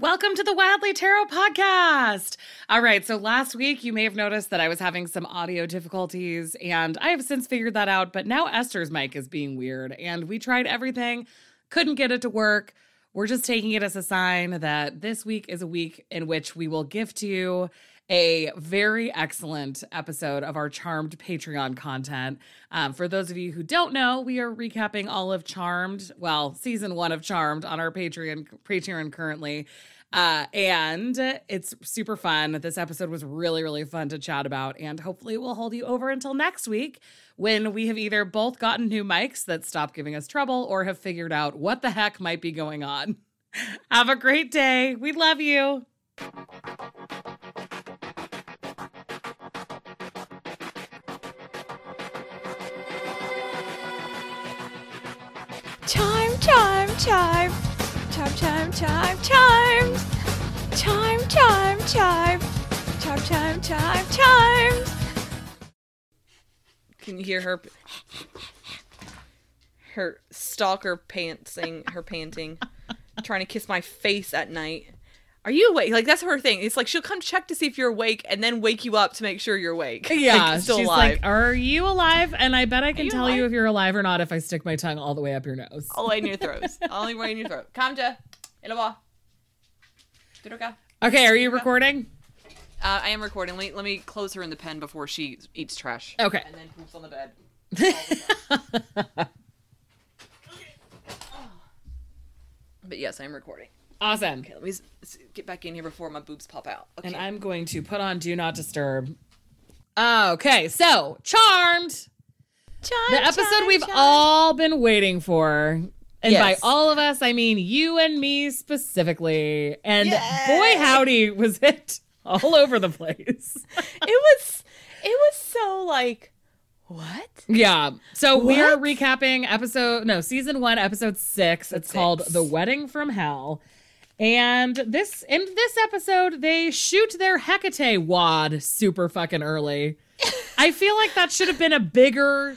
Welcome to the Wildly Tarot podcast. All right, so last week you may have noticed that I was having some audio difficulties, and I have since figured that out. But now Esther's mic is being weird, and we tried everything, couldn't get it to work. We're just taking it as a sign that this week is a week in which we will gift you a very excellent episode of our Charmed Patreon content. Um, for those of you who don't know, we are recapping all of Charmed, well, season one of Charmed on our Patreon Patreon currently. Uh, and it's super fun. This episode was really, really fun to chat about, and hopefully we'll hold you over until next week when we have either both gotten new mics that stop giving us trouble or have figured out what the heck might be going on. Have a great day. We love you. Chime, chime, chime. Chime, chime, chime, chime. Chime, chime, chime. Chime, chime, chime, chime. Can you hear her? Her stalker pantsing, her panting, trying to kiss my face at night. Are you awake? Like that's her thing. It's like she'll come check to see if you're awake, and then wake you up to make sure you're awake. Yeah, like, still she's alive. like, "Are you alive?" And I bet I can you tell you if you're alive or not if I stick my tongue all the way up your nose. all the way in your throat. all the way in your throat. Kamja, ilaba. Okay, are you recording? Uh, I am recording. Let me, let me close her in the pen before she eats trash. Okay. And then poops on the bed. but yes, I am recording. Awesome. Okay, let me s- s- get back in here before my boobs pop out. Okay. And I'm going to put on Do Not Disturb. Okay, so Charmed, Chime, the episode chime, we've chime. all been waiting for. And by all of us, I mean you and me specifically. And Yes. boy, howdy, was it all over the place. it was it was so like what? Yeah. So we are recapping episode no, season 1 episode 6. It's called six. The Wedding from Hell. And this in this episode they shoot their Hecate wad super fucking early. I feel like that should have been a bigger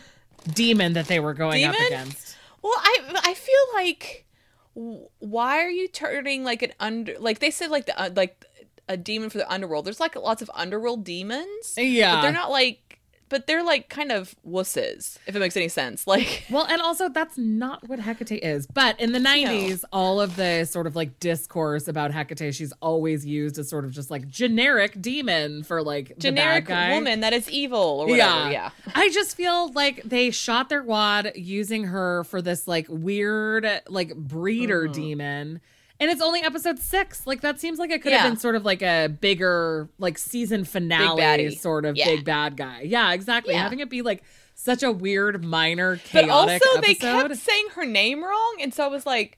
demon that they were going up against. Well, I I feel like why are you turning like an under like they said like the uh, like a demon for the underworld. There's like lots of underworld demons. Yeah. But they're not like but they're like kind of wusses if it makes any sense. Like Well, and also that's not what Hecate is. But in the 90s, all of the sort of like discourse about Hecate, she's always used as sort of just like generic demon for like generic the bad guy. woman that is evil or whatever. Yeah. I just feel like they shot their wad using her for this like weird like breeder Mm-hmm. demon. And it's only episode six. Like that seems like it could have been sort of like a bigger like season finale sort of Yeah. big bad guy. Yeah, exactly. Yeah. Having it be like such a weird minor Hecate. But Hecate also they kept saying her name wrong and so I was like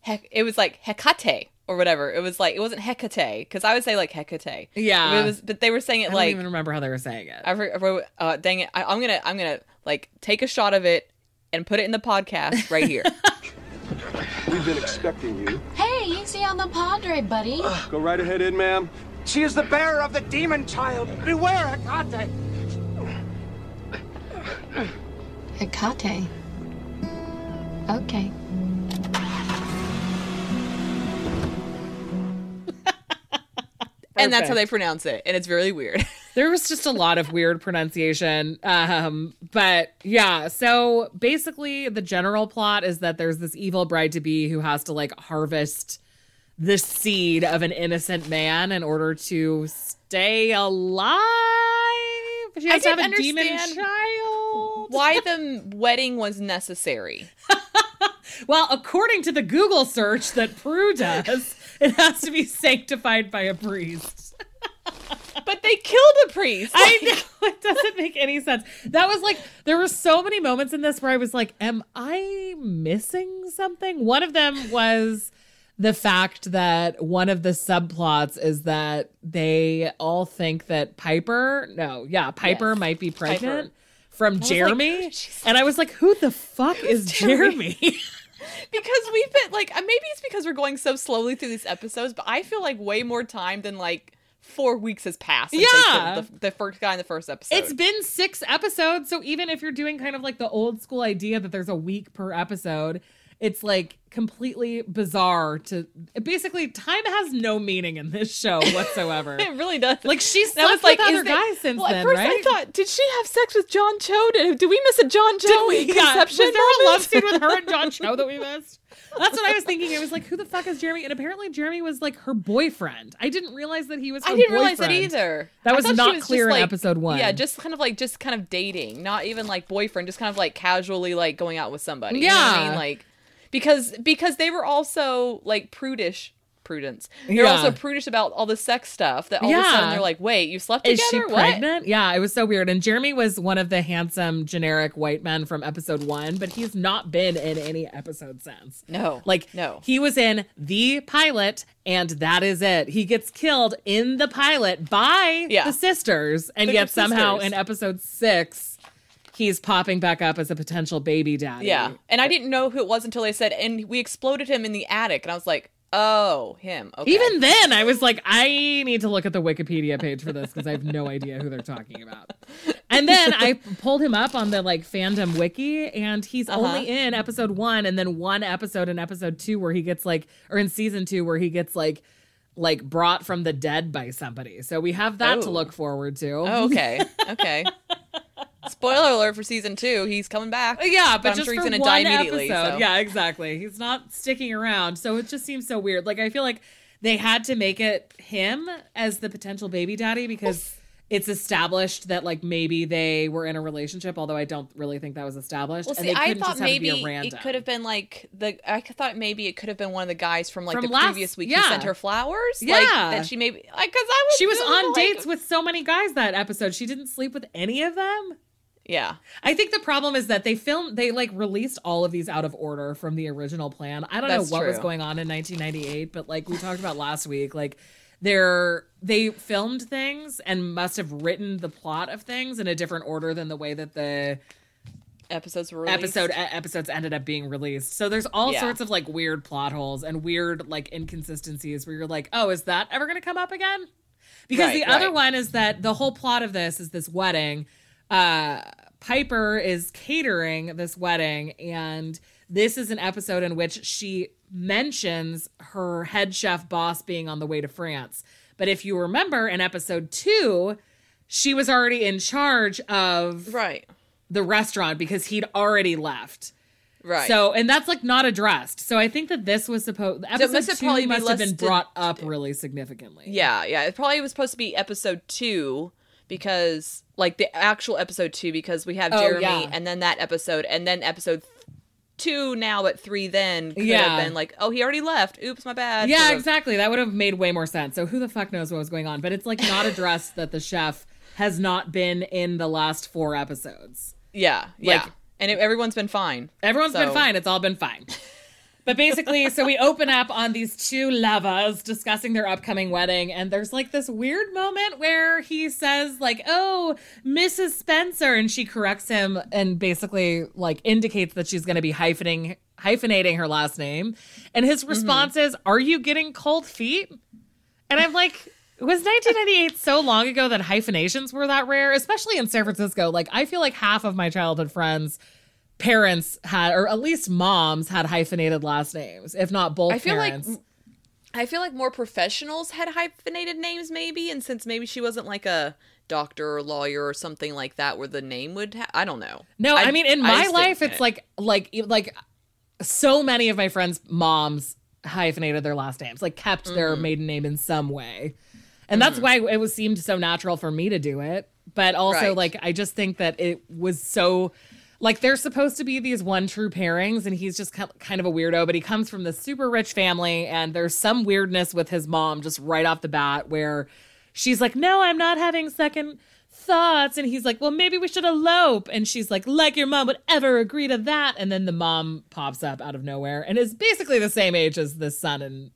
heck it was like Hecate or whatever. It was like it wasn't Hecate because I would say like Hecate. Yeah. It was but they were saying it like I don't even remember how they were saying it. I wrote, I wrote uh, dang it. I, I'm gonna, I'm gonna like take a shot of it and put it in the podcast right here. We've been expecting you. Hey, easy on the Padre, buddy. Go right ahead in, ma'am. She is the bearer of the demon child. Beware, Hecate. Hecate. Okay. and that's how they pronounce it, and it's really weird. there was just a lot of weird pronunciation um but yeah so basically the general plot is that there's this evil bride to be who has to like harvest the seed of an innocent man in order to stay alive she has to have a demon child Why the wedding was necessary? well according to the google search that prue does it has to be sanctified by a priest But they killed a priest. I know it doesn't make any sense. That was like there were so many moments in this where I was like, "Am I missing something?" One of them was the fact that one of the subplots is that they all think that Piper, no, yeah, Piper Yes. might be pregnant Piper. from Jeremy, she's- and I was like, "Who the fuck is Jeremy? Jeremy?" because we've been like, uh, maybe it's because we're going so slowly through these episodes, but I feel like way more time than like four weeks has passed. Since Yeah. the, the first guy in the first episode. It's been six episodes, so even if you're doing kind of like the old school idea that there's a week per episode, it's like completely bizarre to basically time has no meaning in this show whatsoever. It really does. like she's And I slept with other that- guys since well, then, at first right? I thought, did she have sex with John Cho? Did, did we miss a John Cho Did we- yeah, conception was there a love scene with her and John Cho that we missed? That's what I was thinking. I was like, who the fuck is Jeremy? And apparently Jeremy was like her boyfriend. I didn't realize that he was. Her I didn't realize that either. That I was not just clear in like- episode one. Yeah, just kind of like just kind of dating, not even like boyfriend, just kind of like casually like going out with somebody. You know I Yeah. mean? Like because because they were also like prudish. Prudence. They're Yeah. also prudish about all the sex stuff. That all of a sudden they're like, "Wait, you slept Is together? she What?" pregnant? Yeah, it was so weird. And Jeremy was one of the handsome, generic white men from episode one, but he's not been in any episode since. No, Like, no. he was in the pilot, and that is it. He gets killed in the pilot by Yeah. the sisters, and The yet somehow sisters. in episode six, he's popping back up as a potential baby daddy. Yeah. And I didn't know who it was until they said, and we exploded him in the attic. And I was like, oh, him. Okay. Even then, I was like, I need to look at the Wikipedia page for this because I have no idea who they're talking about. And then I pulled him up on the like fandom wiki, and he's Uh-huh. only in episode one, and then one episode in episode two where he gets like, or in season two where he gets like, like brought from the dead by somebody. So we have that to Oh. look forward to. Oh, okay. Okay. Spoiler alert for season two. He's coming back. Uh, yeah, but, I'm just sure for he's gonna one die immediately. episode. so. Yeah, exactly. He's not sticking around, so it just seems so weird. Like I feel like they had to make it him as the potential baby daddy because it's established that like maybe they were in a relationship, although I don't really think that was established. Well, and see, I thought just have it be maybe it could have been like the. I thought maybe it could have been one of the guys from like From the last- previous week yeah. who sent her flowers. Yeah. like, that she maybe like because I was. She was on like- dates with so many guys that episode. She didn't sleep with any of them. Yeah, I think the problem is that they filmed, they like released all of these out of order from the original plan. I don't That's know what was going on in 1998, but like we talked about last week, like they're they filmed things and must have written the plot of things in a different order than the way that the episodes were released. episode episodes ended up being released. So there's all Yeah. sorts of like weird plot holes and weird like inconsistencies where you're like, "Oh, is that ever going to come up again?" Because Right, the other right. one is that the whole plot of this is this wedding. Uh Piper is catering this wedding and this is an episode in which she mentions her head chef boss being on the way to France. But if you remember in episode 2, she was already in charge of Right. the restaurant because he'd already left. Right. So, and that's like not addressed. So I think that this was supposed episode have two probably be must have been brought up really significantly. Yeah, yeah. It probably was supposed to be episode two because, like, the actual episode two because we have Oh, Jeremy yeah. and then that episode and then episode two now, but three then could Yeah. have been like, oh, he already left. Oops, my bad. Yeah, Sort of- exactly. That would have made way more sense. So who the fuck knows what was going on? But it's like not addressed that the chef has not been in the last four episodes. Yeah, yeah. Like- and it, everyone's been fine. Everyone's been fine. It's all been fine. But basically, so we open up on these two lovers discussing their upcoming wedding, and there's like this weird moment where he says, like, oh, Mrs. Spencer, and she corrects him and basically like indicates that she's gonna be hyphenating hyphenating her last name. And his mm-hmm. response is, Are you getting cold feet? And I'm like, was 1998 so long ago that hyphenations were that rare, especially in San Francisco? Like, I feel like half of my childhood friends' parents had, or at least moms had hyphenated last names, if not both I feel like- I feel like more professionals had hyphenated names, maybe, and since maybe she wasn't like a doctor or lawyer or something like that, where the name would, ha- I don't know. no, I, mean, in my life, it's it. like, like, like, so many of my friends' moms hyphenated their last names, like kept their Mm-hmm. maiden name in some way, and that's why it was seemed so natural for me to do it. But also, Right. like, I just think that it was so. Like they're supposed to be these one true pairings, and he's just kind of a weirdo. But he comes from this super rich family, and there's some weirdness with his mom just right off the bat, where she's like, "No, I'm not having second thoughts," and he's like, "Well, maybe we should elope," and she's like, "Like your mom would ever agree to that?" And then the mom pops up out of nowhere and is basically the same age as the son and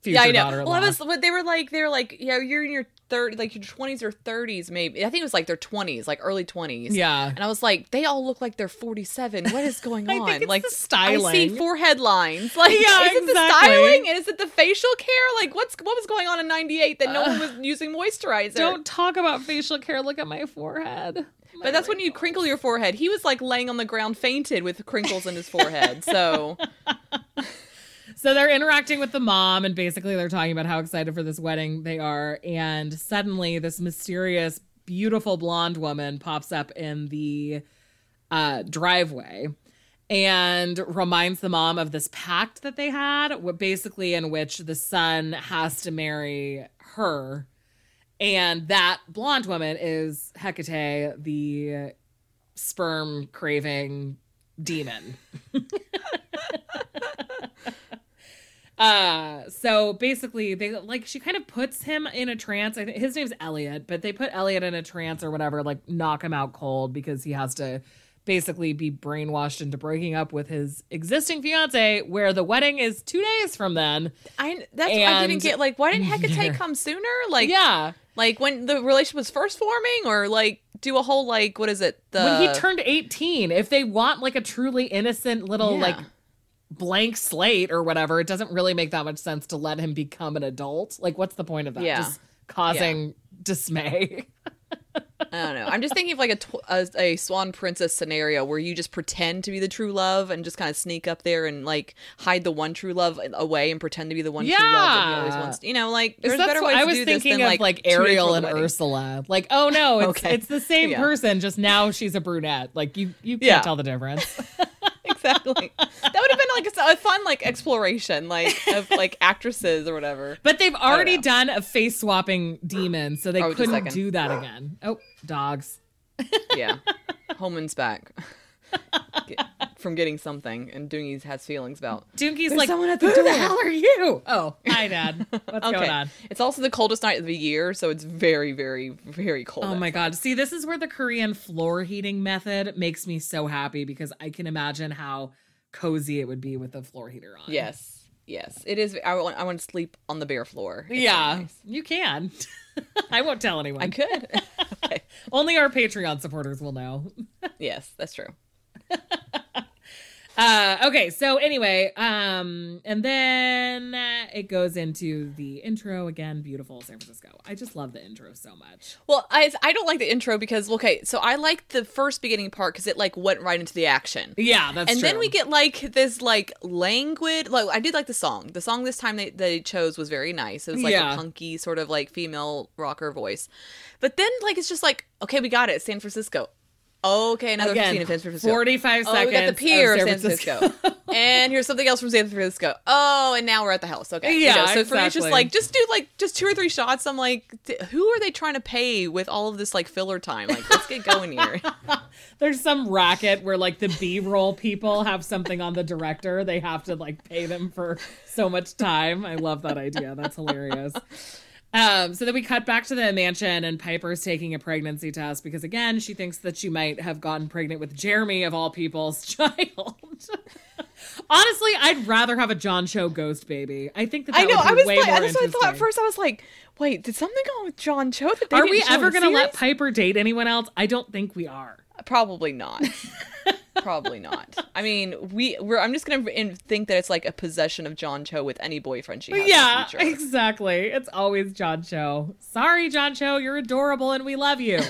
future Yeah, I know. daughter-in-law. Well, I was. But they were like, they were like, yeah, you're in your third, like your twenties or thirties, maybe. I think it was like their twenties, like early twenties. Yeah. And I was like, they all look like they're forty-seven. What is going on? like the styling. I see forehead lines. Like, Yeah, is it the styling and is it the facial care? Like, what's what was going on in '98 that no one was using moisturizer? Don't talk about facial care. Look at my forehead. But that's when you crinkle your forehead. He was like laying on the ground fainted with crinkles in his forehead. So So they're interacting with the mom, and basically they're talking about how excited for this wedding they are. And suddenly, this mysterious, beautiful blonde woman pops up in the uh, driveway and reminds the mom of this pact that they had, basically, in which the son has to marry her. And that blonde woman is Hecate, the sperm craving demon. Uh, so basically, they like she kind of puts him in a trance. I think his name's Elliot, but they put Elliot in a trance or whatever, like knock him out cold because he has to basically be brainwashed into breaking up with his existing fiance, where the wedding is two days from then. I that's what I didn't get. Like, why didn't Hecate come sooner? Like, yeah, like when the relationship was first forming, or like do a whole like what is it? The when he turned eighteen, if they want like a truly innocent little Yeah. like blank slate or whatever, it doesn't really make that much sense to let him become an adult. Like, what's the point of that? Yeah. Just causing dismay. I don't know. I'm just thinking of like a, tw- a a Swan Princess scenario where you just pretend to be the true love and just kind of sneak up there and like hide the one true love away and pretend to be the one true love that he always Yeah. wants. You know, like there's that's better ways I to was do this thinking than of like, like Ariel and wedding. Ursula. Like, oh no, it's Okay. it's the same Yeah. person, just now she's a brunette. Like you you can't Yeah. tell the difference. exactly. That would have been like a, a fun like exploration, like of like actresses or whatever. But they've already done a face swapping demon, so they Oh, couldn't do that again. Oh, dogs. Yeah, Holman's back Get- from getting something and doing has feelings about. Donkey's like, someone at the who door." the hell are you? Oh, hi, Dad. What's Okay, going on? it's also the coldest night of the year, so it's very, very, very cold. Oh my god. See, this is where the Korean floor heating method makes me so happy because I can imagine how cozy it would be with the floor heater on. Yes, yes, it is. I want, I want to sleep on the bare floor. It's Yeah, nice. you can. I won't tell anyone. I could. okay. Only our Patreon supporters will know. Yes, that's true. Uh, okay, so anyway, um, and then uh, it goes into the intro again. Beautiful San Francisco. I just love the intro so much. Well, I I don't like the intro because okay, so I like the first beginning part because it like went right into the action. Yeah, that's true. and true. then we get like this like languid like I did like the song. The song this time they, they chose was very nice. It was like Yeah. a punky sort of like female rocker voice. But then like it's just like, okay, we got it, San Francisco. Okay, another Again, scene of San Francisco. 45 Oh, we got the pier of San Francisco. and here's something else from San Francisco. Oh, and now we're at the house. Okay. You Yeah, know, so for me, it's just like, just do like, just two or three shots. I'm like, who are they trying to pay with all of this like filler time? Like, let's get going here. There's some racket where like the B-roll people have something on the director. They have to like pay them for so much time. I love that idea. That's hilarious. Um, so then we cut back to the mansion and Piper's taking a pregnancy test because again, she thinks that she might have gotten pregnant with Jeremy of all people's child. Honestly, I'd rather have a John Cho ghost baby. I think that, that I know. I was like, that's what I thought at first. I was like, wait, did something go on with John Cho? That they Are we ever going to let? Piper date anyone else? I don't think we are. Probably not. Probably not. I mean, we we're. I'm just gonna think that it's like a possession of John Cho with any boyfriend she has. Yeah, in the future. exactly. It's always John Cho. Sorry, John Cho, you're adorable and we love you.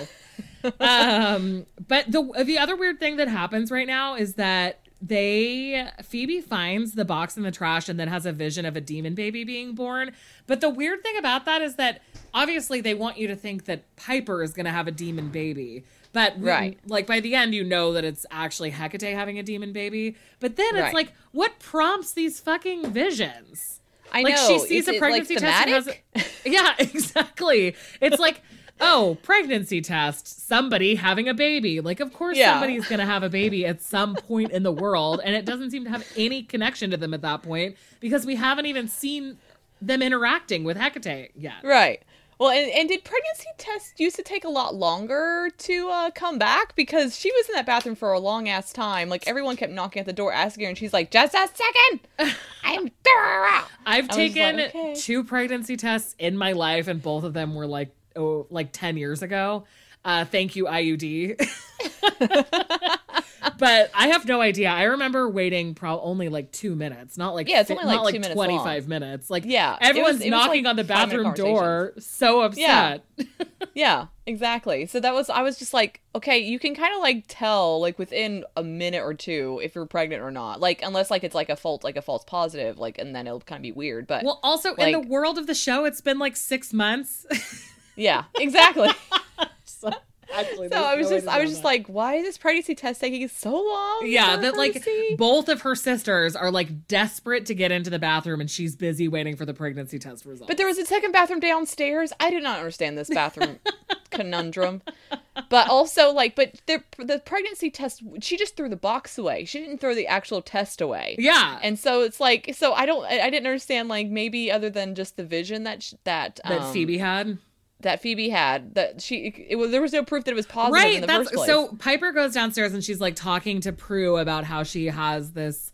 um, but the the other weird thing that happens right now is that they Phoebe finds the box in the trash and then has a vision of a demon baby being born. But the weird thing about that is that obviously they want you to think that Piper is going to have a demon baby. But we- Right. like by the end, you know that it's actually Hecate having a demon baby. But then it's Right. like, what prompts these fucking visions? I like know. she sees Is a pregnancy like, test a- yeah exactly it's like oh pregnancy test somebody having a baby like of course Yeah. somebody's gonna have a baby at some point in the world and it doesn't seem to have any connection to them at that point because we haven't even seen them interacting with hecate yet Right. Well, and, and did pregnancy tests used to take a lot longer to uh, come back? Because she was in that bathroom for a long ass time. Like everyone kept knocking at the door, asking her, and she's like, "Just a second, I'm thorough." i've taken like, okay. two pregnancy tests in my life and both of them were like oh like 10 years ago uh thank you iud but I have no idea. I remember waiting probably only like two minutes, not like Yeah, it's only, like, like minutes twenty five minutes. Like Yeah, everyone's was, knocking like, on the bathroom door, so upset. Yeah, exactly. So that was I was just like, okay, you can kind of like tell like within a minute or two if you're pregnant or not. Like unless like it's like a false like a false positive, like and then it'll kind of be weird. But Well, also in the world of the show, it's been like six months. yeah, exactly. so actually, so I was no just I was just that. like, why is this pregnancy test taking so long? Yeah, that like both of her sisters are like desperate to get into the bathroom, and she's busy waiting for the pregnancy test results. But there was a second bathroom downstairs. I did not understand this bathroom conundrum. But also, like, but the the pregnancy test, she just threw the box away. She didn't throw the actual test away. yeah, And so it's like, so I don't, I I didn't understand, like, maybe other than just the vision that sh- that that um, Phoebe had. That Phoebe had, that she, it was there was no proof that it was positive in right the that's first place. so piper goes downstairs and she's like talking to prue about how she has this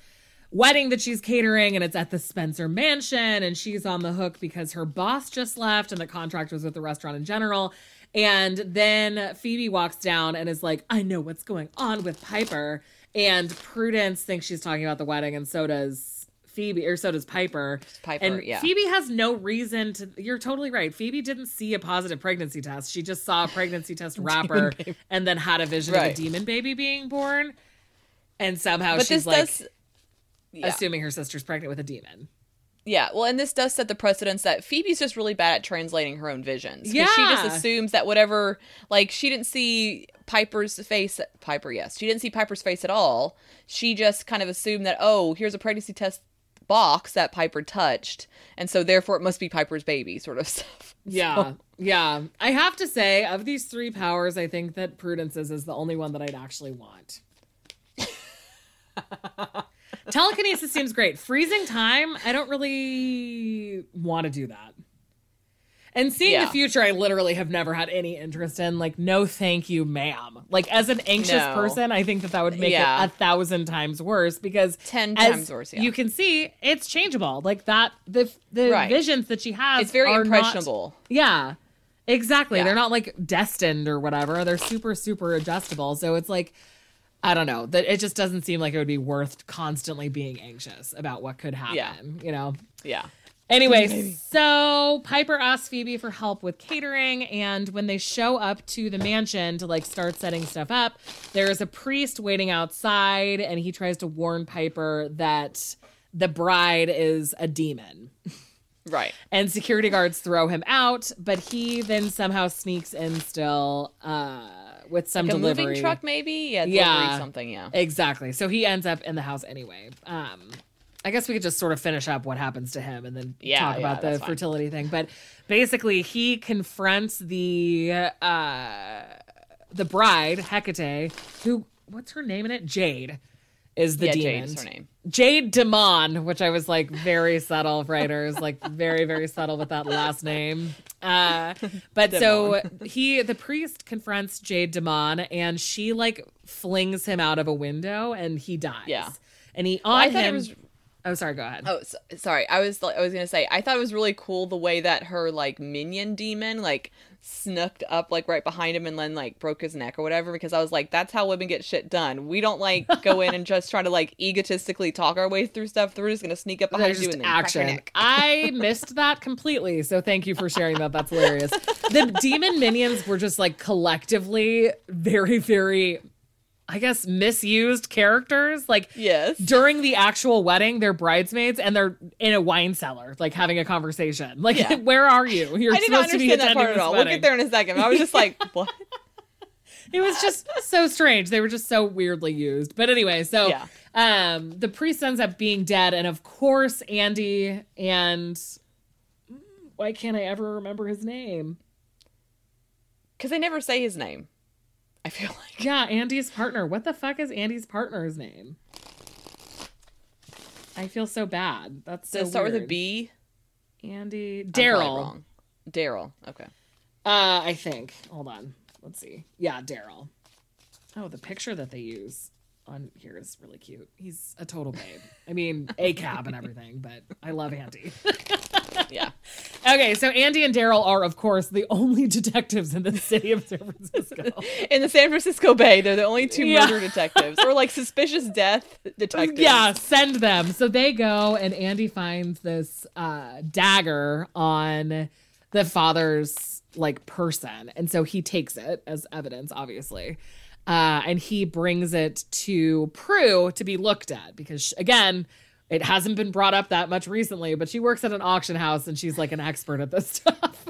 wedding that she's catering and it's at the spencer mansion and she's on the hook because her boss just left and the contract was with the restaurant in general and then phoebe walks down and is like i know what's going on with piper and prudence thinks she's talking about the wedding and so does Phoebe, or so does Piper. Piper, and yeah. Phoebe has no reason to. You're totally right. Phoebe didn't see a positive pregnancy test. She just saw a pregnancy test wrapper and then had a vision of a demon baby being born. And somehow but she's like does, yeah. assuming her sister's pregnant with a demon. Yeah, well, and this does set the precedence that Phoebe's just really bad at translating her own visions. 'Cause she just assumes that whatever, like, she didn't see Piper's face. Piper, yes, she didn't see Piper's face at all. She just kind of assumed that, oh, here's a pregnancy test box that Piper touched, and so therefore it must be Piper's baby, sort of stuff. Yeah. Yeah. I have to say, of these three powers, I think that Prudence's is the only one that I'd actually want. Telekinesis seems great. Freezing time, I don't really want to do that. And seeing Yeah. the future, I literally have never had any interest in. Like, no, thank you, ma'am. Like, as an anxious No. person, I think that that would make Yeah. it a thousand times worse because 10 as times worse, yeah. You can see it's changeable. Like that, the the Right. visions that she has, It's very are not- impressionable. yeah. Exactly. They're not like destined or whatever. They're super, super adjustable. So it's like, I don't know, that it just doesn't seem like it would be worth constantly being anxious about what could happen, Yeah. you know? Yeah. Anyway, so Piper asks Phoebe for help with catering, and when they show up to the mansion to like start setting stuff up, there's a priest waiting outside, and he tries to warn Piper that the bride is a demon Right. and security guards throw him out but he then somehow sneaks in still uh with some Like a delivery moving truck, maybe? Yeah, Yeah. something, yeah. exactly so he ends up in the house anyway um I guess we could just sort of finish up what happens to him and then Yeah, talk yeah, about the that's fine. fertility thing. But basically, he confronts the uh, the bride Hecate, who what's her name in it? Jade is the yeah, demon. Her name. Jade D'Mon, which I was like very subtle writers, like very very subtle with that last name. Uh, but so he, the priest, confronts Jade D'Mon, and she like flings him out of a window, and he dies. Yeah. and he on I thought it him. was- Oh, sorry. Go ahead. Oh, so, sorry. I was I was gonna say I thought it was really cool the way that her like minion demon like snuck up like right behind him and then like broke his neck or whatever because I was like that's how women get shit done. We don't like go in and just try to like egotistically talk our way through stuff. We're just gonna sneak up behind There's you and then crack your action. neck. I missed that completely. So thank you for sharing that. That's hilarious. The demon minions were just like collectively very, very, I guess, misused characters. Like, Yes. during the actual wedding, they're bridesmaids and they're in a wine cellar, like having a conversation. Like, Yeah. where are you? You're I did not supposed to be understand that part at all. We'll get there in a second. I was just like, what? It was just so strange. They were just so weirdly used. But anyway, so Yeah. um the priest ends up being dead, and of course Andy and why can't I ever remember his name? Because they never say his name. I feel like. Yeah, Andy's partner. What the fuck is Andy's partner's name? I feel so bad. That's so Does it start with a B? Andy Darryl. Darryl. Okay. Uh, I think. Hold on. Let's see. Yeah, Darryl. Oh, the picture that they use on here is really cute. He's a total babe. I mean, a cab and everything, but I love Andy. Yeah. Okay, so Andy and Darryl are, of course, the only detectives in the city of San Francisco. In the San Francisco Bay, they're the only two Yeah. murder detectives, or like suspicious death detectives. Yeah, send them. So they go, and Andy finds this uh, dagger on the father's like person, and so he takes it as evidence, obviously, uh, and he brings it to Prue to be looked at because again. It hasn't been brought up that much recently, but she works at an auction house and she's like an expert at this stuff.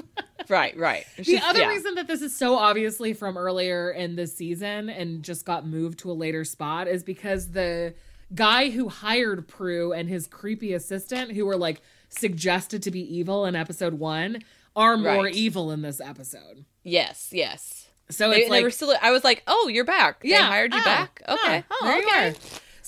Right, right. The other yeah. reason that this is so obviously from earlier in this season and just got moved to a later spot is because the guy who hired Prue and his creepy assistant, who were like suggested to be evil in episode one, are more Right. evil in this episode. Yes, yes. So They, it's they like were still. I was like, "Oh, you're back. Yeah, They hired you ah, back. Okay. oh, okay.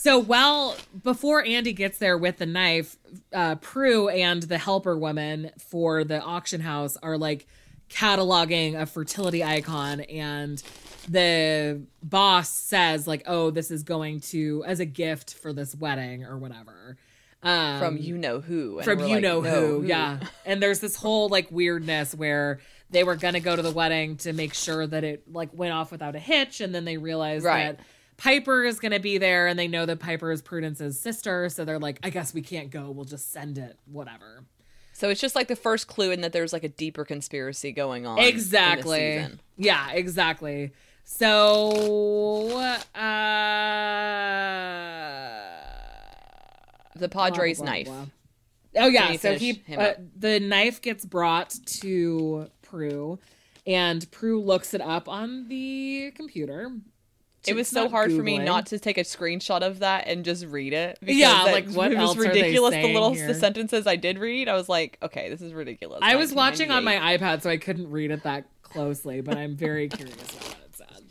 So well before Andy gets there with the knife, uh, Prue and the helper woman for the auction house are like cataloging a fertility icon, and the boss says like, "Oh, this is going to as a gift for this wedding or whatever." Um, From you know who. and from you like, know "No, who, yeah. And there's this whole like weirdness where they were gonna go to the wedding to make sure that it like went off without a hitch, and then they realized Right. that Piper is gonna be there, and they know that Piper is Prudence's sister, so they're like, I guess we can't go. We'll just send it, whatever. So it's just like the first clue in that there's like a deeper conspiracy going on. Exactly. Yeah, exactly. So, uh, The Padre's blah, blah, knife. blah. Oh yeah, so he uh, the knife gets brought to Prue, and Prue looks it up on the computer. It was so hard for me not to take a screenshot of that and just read it. because Yeah, that- like, what it was else are they ridiculous. The little here? the sentences I did read, I was like, okay, this is ridiculous. I was watching on my iPad, so I couldn't read it that closely, but I'm very curious about what it said.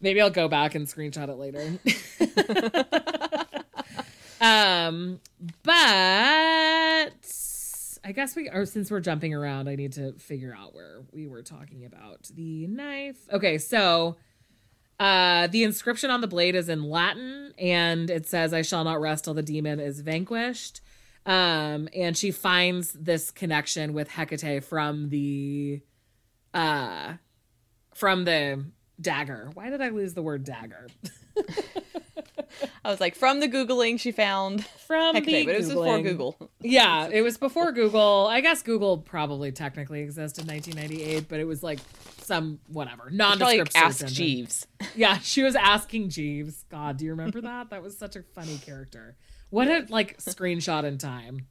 Maybe I'll go back and screenshot it later. um, but I guess we are since we're jumping around, I need to figure out where we were talking about the knife. Okay, so uh the inscription on the blade is in Latin and it says I shall not rest till the demon is vanquished. Um and she finds this connection with Hecate from the uh from the dagger. Why did I lose the word dagger? I was like, from the googling she found From Hecate, the but it was before Google. Yeah, it was before Google. I guess Google probably technically existed in 1998, but it was like some whatever nondescript search ask. Jeeves. Yeah, she was asking Jeeves. God, do you remember that? That was such a funny character. What a like screenshot in time.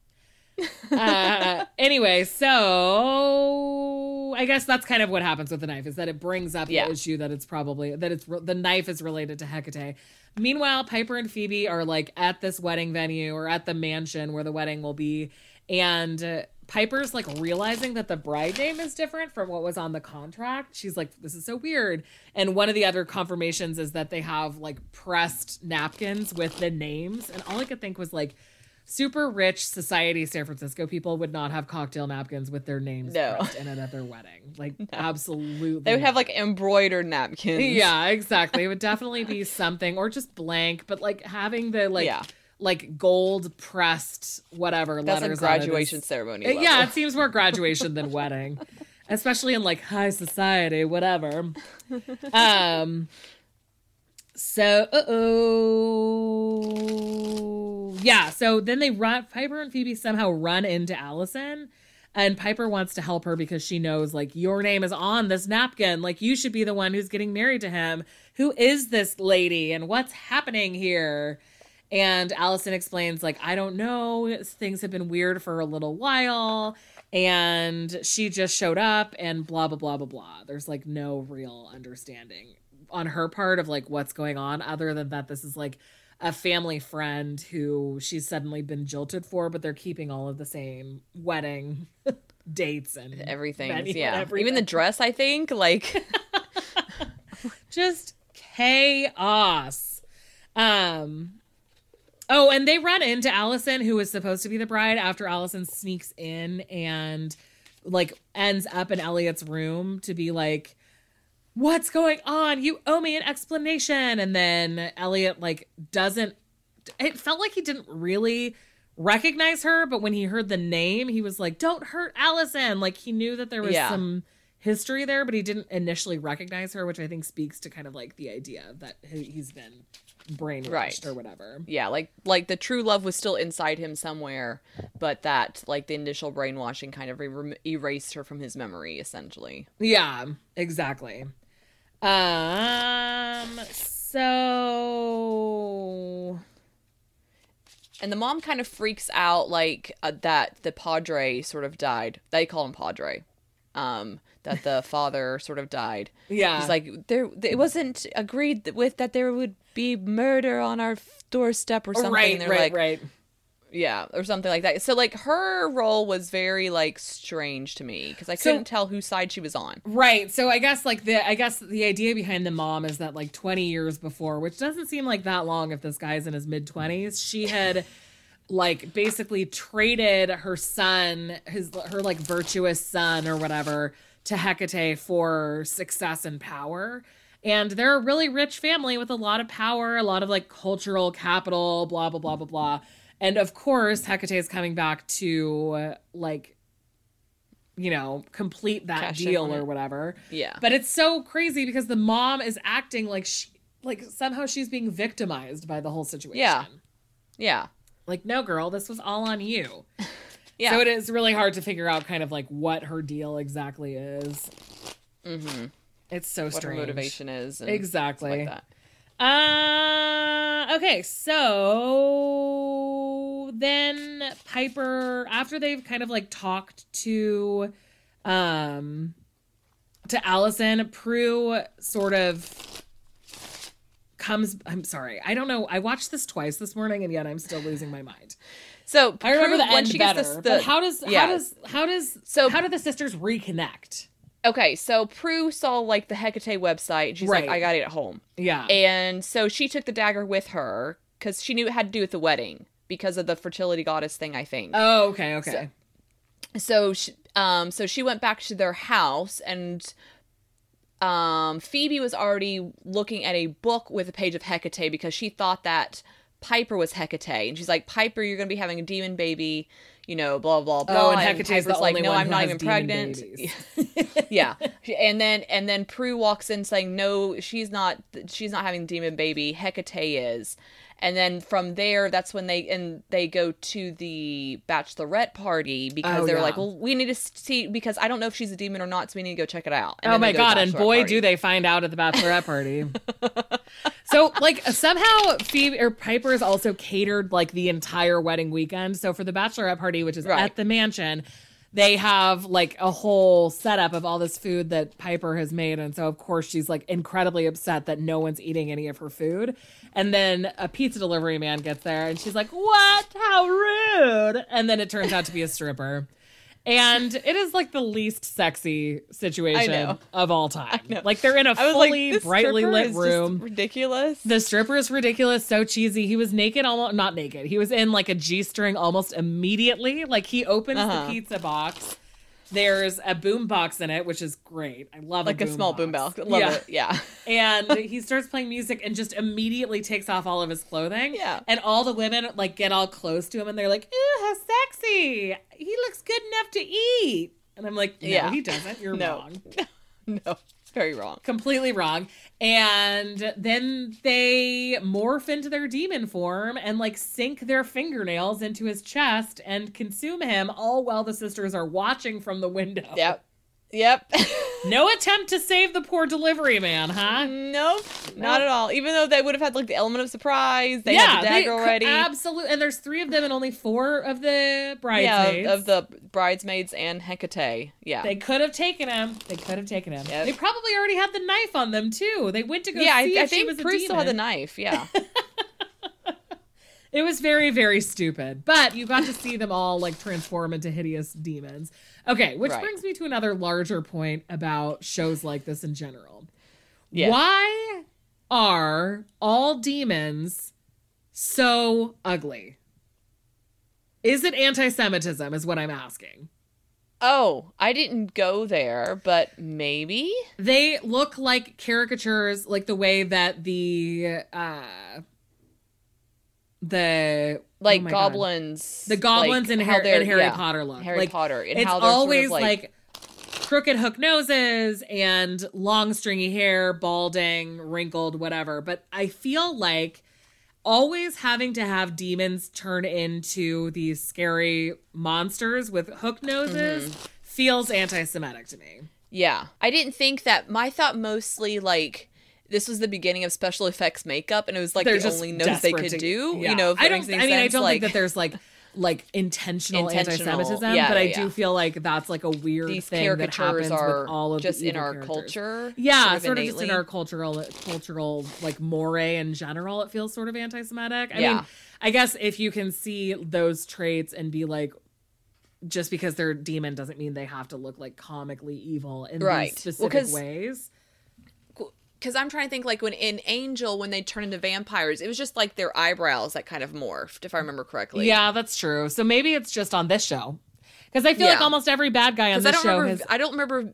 Uh, anyway, so I guess that's kind of what happens with the knife is that it brings up Yeah. the issue that it's probably that it's the knife is related to Hecate. Meanwhile, Piper and Phoebe are like at this wedding venue or at the mansion where the wedding will be, and uh, Piper's like realizing that the bride name is different from what was on the contract. She's like, "This is so weird." And one of the other confirmations is that they have like pressed napkins with the names, and all I could think was like. Super rich society San Francisco people would not have cocktail napkins with their names No. pressed in it at their wedding. Like, absolutely. They would have like embroidered napkins. Yeah, exactly. It would definitely be something or just blank, but like having the like Yeah. Like gold pressed whatever That's letters on it is- graduation ceremony. Level. Yeah, it seems more graduation than wedding. Especially in like high society, whatever. Um so oh yeah, so then they run Piper and Phoebe somehow run into Allison and Piper wants to help her because she knows like your name is on this napkin. Like you should be the one who's getting married to him. Who is this lady and what's happening here? And Allison explains, like, I don't know. Things have been weird for a little while. And she just showed up and blah, blah, blah, blah, blah. There's like no real understanding on her part of like what's going on, other than that this is like a family friend who she's suddenly been jilted for, but they're keeping all of the same wedding dates and everything. venue and Yeah, everything. even the dress. I think like just chaos. Um Oh, and they run into Allison, who is supposed to be the bride, after Allison sneaks in and like ends up in Elliot's room to be like, What's going on? You owe me an explanation. And then Elliot like doesn't it felt like he didn't really recognize her, but when he heard the name, he was like, "Don't hurt Allison!" Like he knew that there was Yeah. some history there, but he didn't initially recognize her, which I think speaks to kind of like the idea that he- he's been brainwashed Right. or whatever. Yeah, like like the true love was still inside him somewhere, but that like the initial brainwashing kind of er- erased her from his memory, essentially. Yeah, exactly. Um. So. And the mom kind of freaks out, like uh, that the padre sort of died. They call him padre. Um, that the father sort of died. Yeah. He's like, there. It wasn't agreed with that there would be murder on our doorstep or something. right, They're right, like, right. Yeah, or something like that. So like her role was very like strange to me because I So- couldn't tell whose side she was on. Right. So I guess like the I guess the idea behind the mom is that like 20 years before, which doesn't seem like that long if this guy's in his mid 20s, she had like basically traded her son, his her like virtuous son or whatever to Hecate for success and power. And they're a really rich family with a lot of power, a lot of like cultural capital, blah blah blah blah blah. And of course, Hecate is coming back to uh, like you know, complete that Cash deal or whatever. Yeah. But it's so crazy because the mom is acting like she like somehow she's being victimized by the whole situation. Yeah. Yeah. Like, no, girl, this was all on you. Yeah. So it is really hard to figure out kind of like what her deal exactly is. mm-hmm. It's so What her strange. motivation is. and Exactly. Like that. Uh okay, so then Piper after they've kind of like talked to um to Allison, Prue sort of comes I'm sorry. I don't know. I watched this twice this morning and yet I'm still losing my mind. So I remember Prue, the end better. this, but the- how does yeah. how does how does So- how do the sisters reconnect? Okay, so Prue saw like the Hecate website. And she's Right. like, I got it at home. Yeah. And so she took the dagger with her because she knew it had to do with the wedding because of the fertility goddess thing, I think. oh, okay, okay. so she, um so she went back to their house and um Phoebe was already looking at a book with a page of Hecate because she thought that Piper was Hecate. And she's like Piper you're going to be having a demon baby you know blah blah oh, blah. Oh, and Hecate's the Piper's like only no one I'm not even pregnant. yeah. And then and then Prue walks in saying no she's not she's not having demon baby. Hecate is and then from there that's when they and they go to the bachelorette party because Oh, they're yeah. like well we need to see because I don't know if she's a demon or not so we need to go check it out And oh my go god! And boy, party. do they find out at the bachelorette party. so, like, somehow Phoebe or Piper is also catered like the entire wedding weekend. So for the bachelorette party, which is Right. at the mansion, they have like a whole setup of all this food that Piper has made, and so of course she's like incredibly upset that no one's eating any of her food. And then a pizza delivery man gets there, and she's like, "What? How rude!" And then it turns out to be a stripper. And it is like the least sexy situation of all time. Like they're in a was like fully brightly lit room. ridiculous The stripper is ridiculous, so cheesy. He was naked, almost not naked. He was in like a g string almost immediately. Like he opens Uh-huh. the pizza box. There's a boom box in it, which is great. I love like a, a small boom box. box love yeah. it yeah And he starts playing music and just immediately takes off all of his clothing. Yeah. And all the women like get all close to him and they're like, "Ew, how sexy! He looks good enough to eat." And I'm like, "No, Yeah. he doesn't. You're No. wrong." no very wrong completely wrong. And then they morph into their demon form and like sink their fingernails into his chest and consume him, all while the sisters are watching from the window. yep yep No attempt to save the poor delivery man, huh? nope not at all even though they would have had like the element of surprise they yeah, had the dagger they, already Absolutely. And there's three of them and only four of the yeah bridesmaids. of, of the bridesmaids and Hecate yeah They could have taken him. They could have taken him. Yep. They probably already had the knife on them too. They went to go yeah, I, see I if she think was a Prue still had the knife. Yeah, It was very, very stupid. But you got to see them all like transform into hideous demons. Okay, which Right. brings me to another larger point about shows like this in general. Yeah. Why are all demons so ugly? Is it anti Semitism, is what I'm asking. Oh, I didn't go there, but maybe. They look like caricatures, like the way that the uh the like oh my God. goblins, the goblins like, in, Har- in Harry yeah, Potter look. Harry like, Potter, and it's always sort of like, crooked hook noses and long stringy hair, balding, wrinkled, whatever. But I feel like always having to have demons turn into these scary monsters with hook noses Mm-hmm. feels anti-Semitic to me. Yeah. I didn't think that my thought mostly like this was the beginning of special effects makeup and it was like They're the only nose they could to- do. yeah. You know, I don't. I mean, I don't like, think that there's like like intentional, Intentional, anti-Semitism, yeah, but I yeah, do feel like that's like a weird these thing that happens are with all of just in our characters. culture. Yeah, sort sort of, of, just in our cultural cultural like moray in general. It feels sort of anti-Semitic. I Yeah. mean, I guess if you can see those traits and be like. Just because they're demon doesn't mean they have to look like comically evil in Right. these Well, ways. Because I'm trying to think like when in Angel when they turn into vampires, it was just like their eyebrows that kind of morphed, if I remember correctly. yeah, that's true. So maybe it's just on this show. Because I feel like almost every bad guy on I this don't show remember. has I don't remember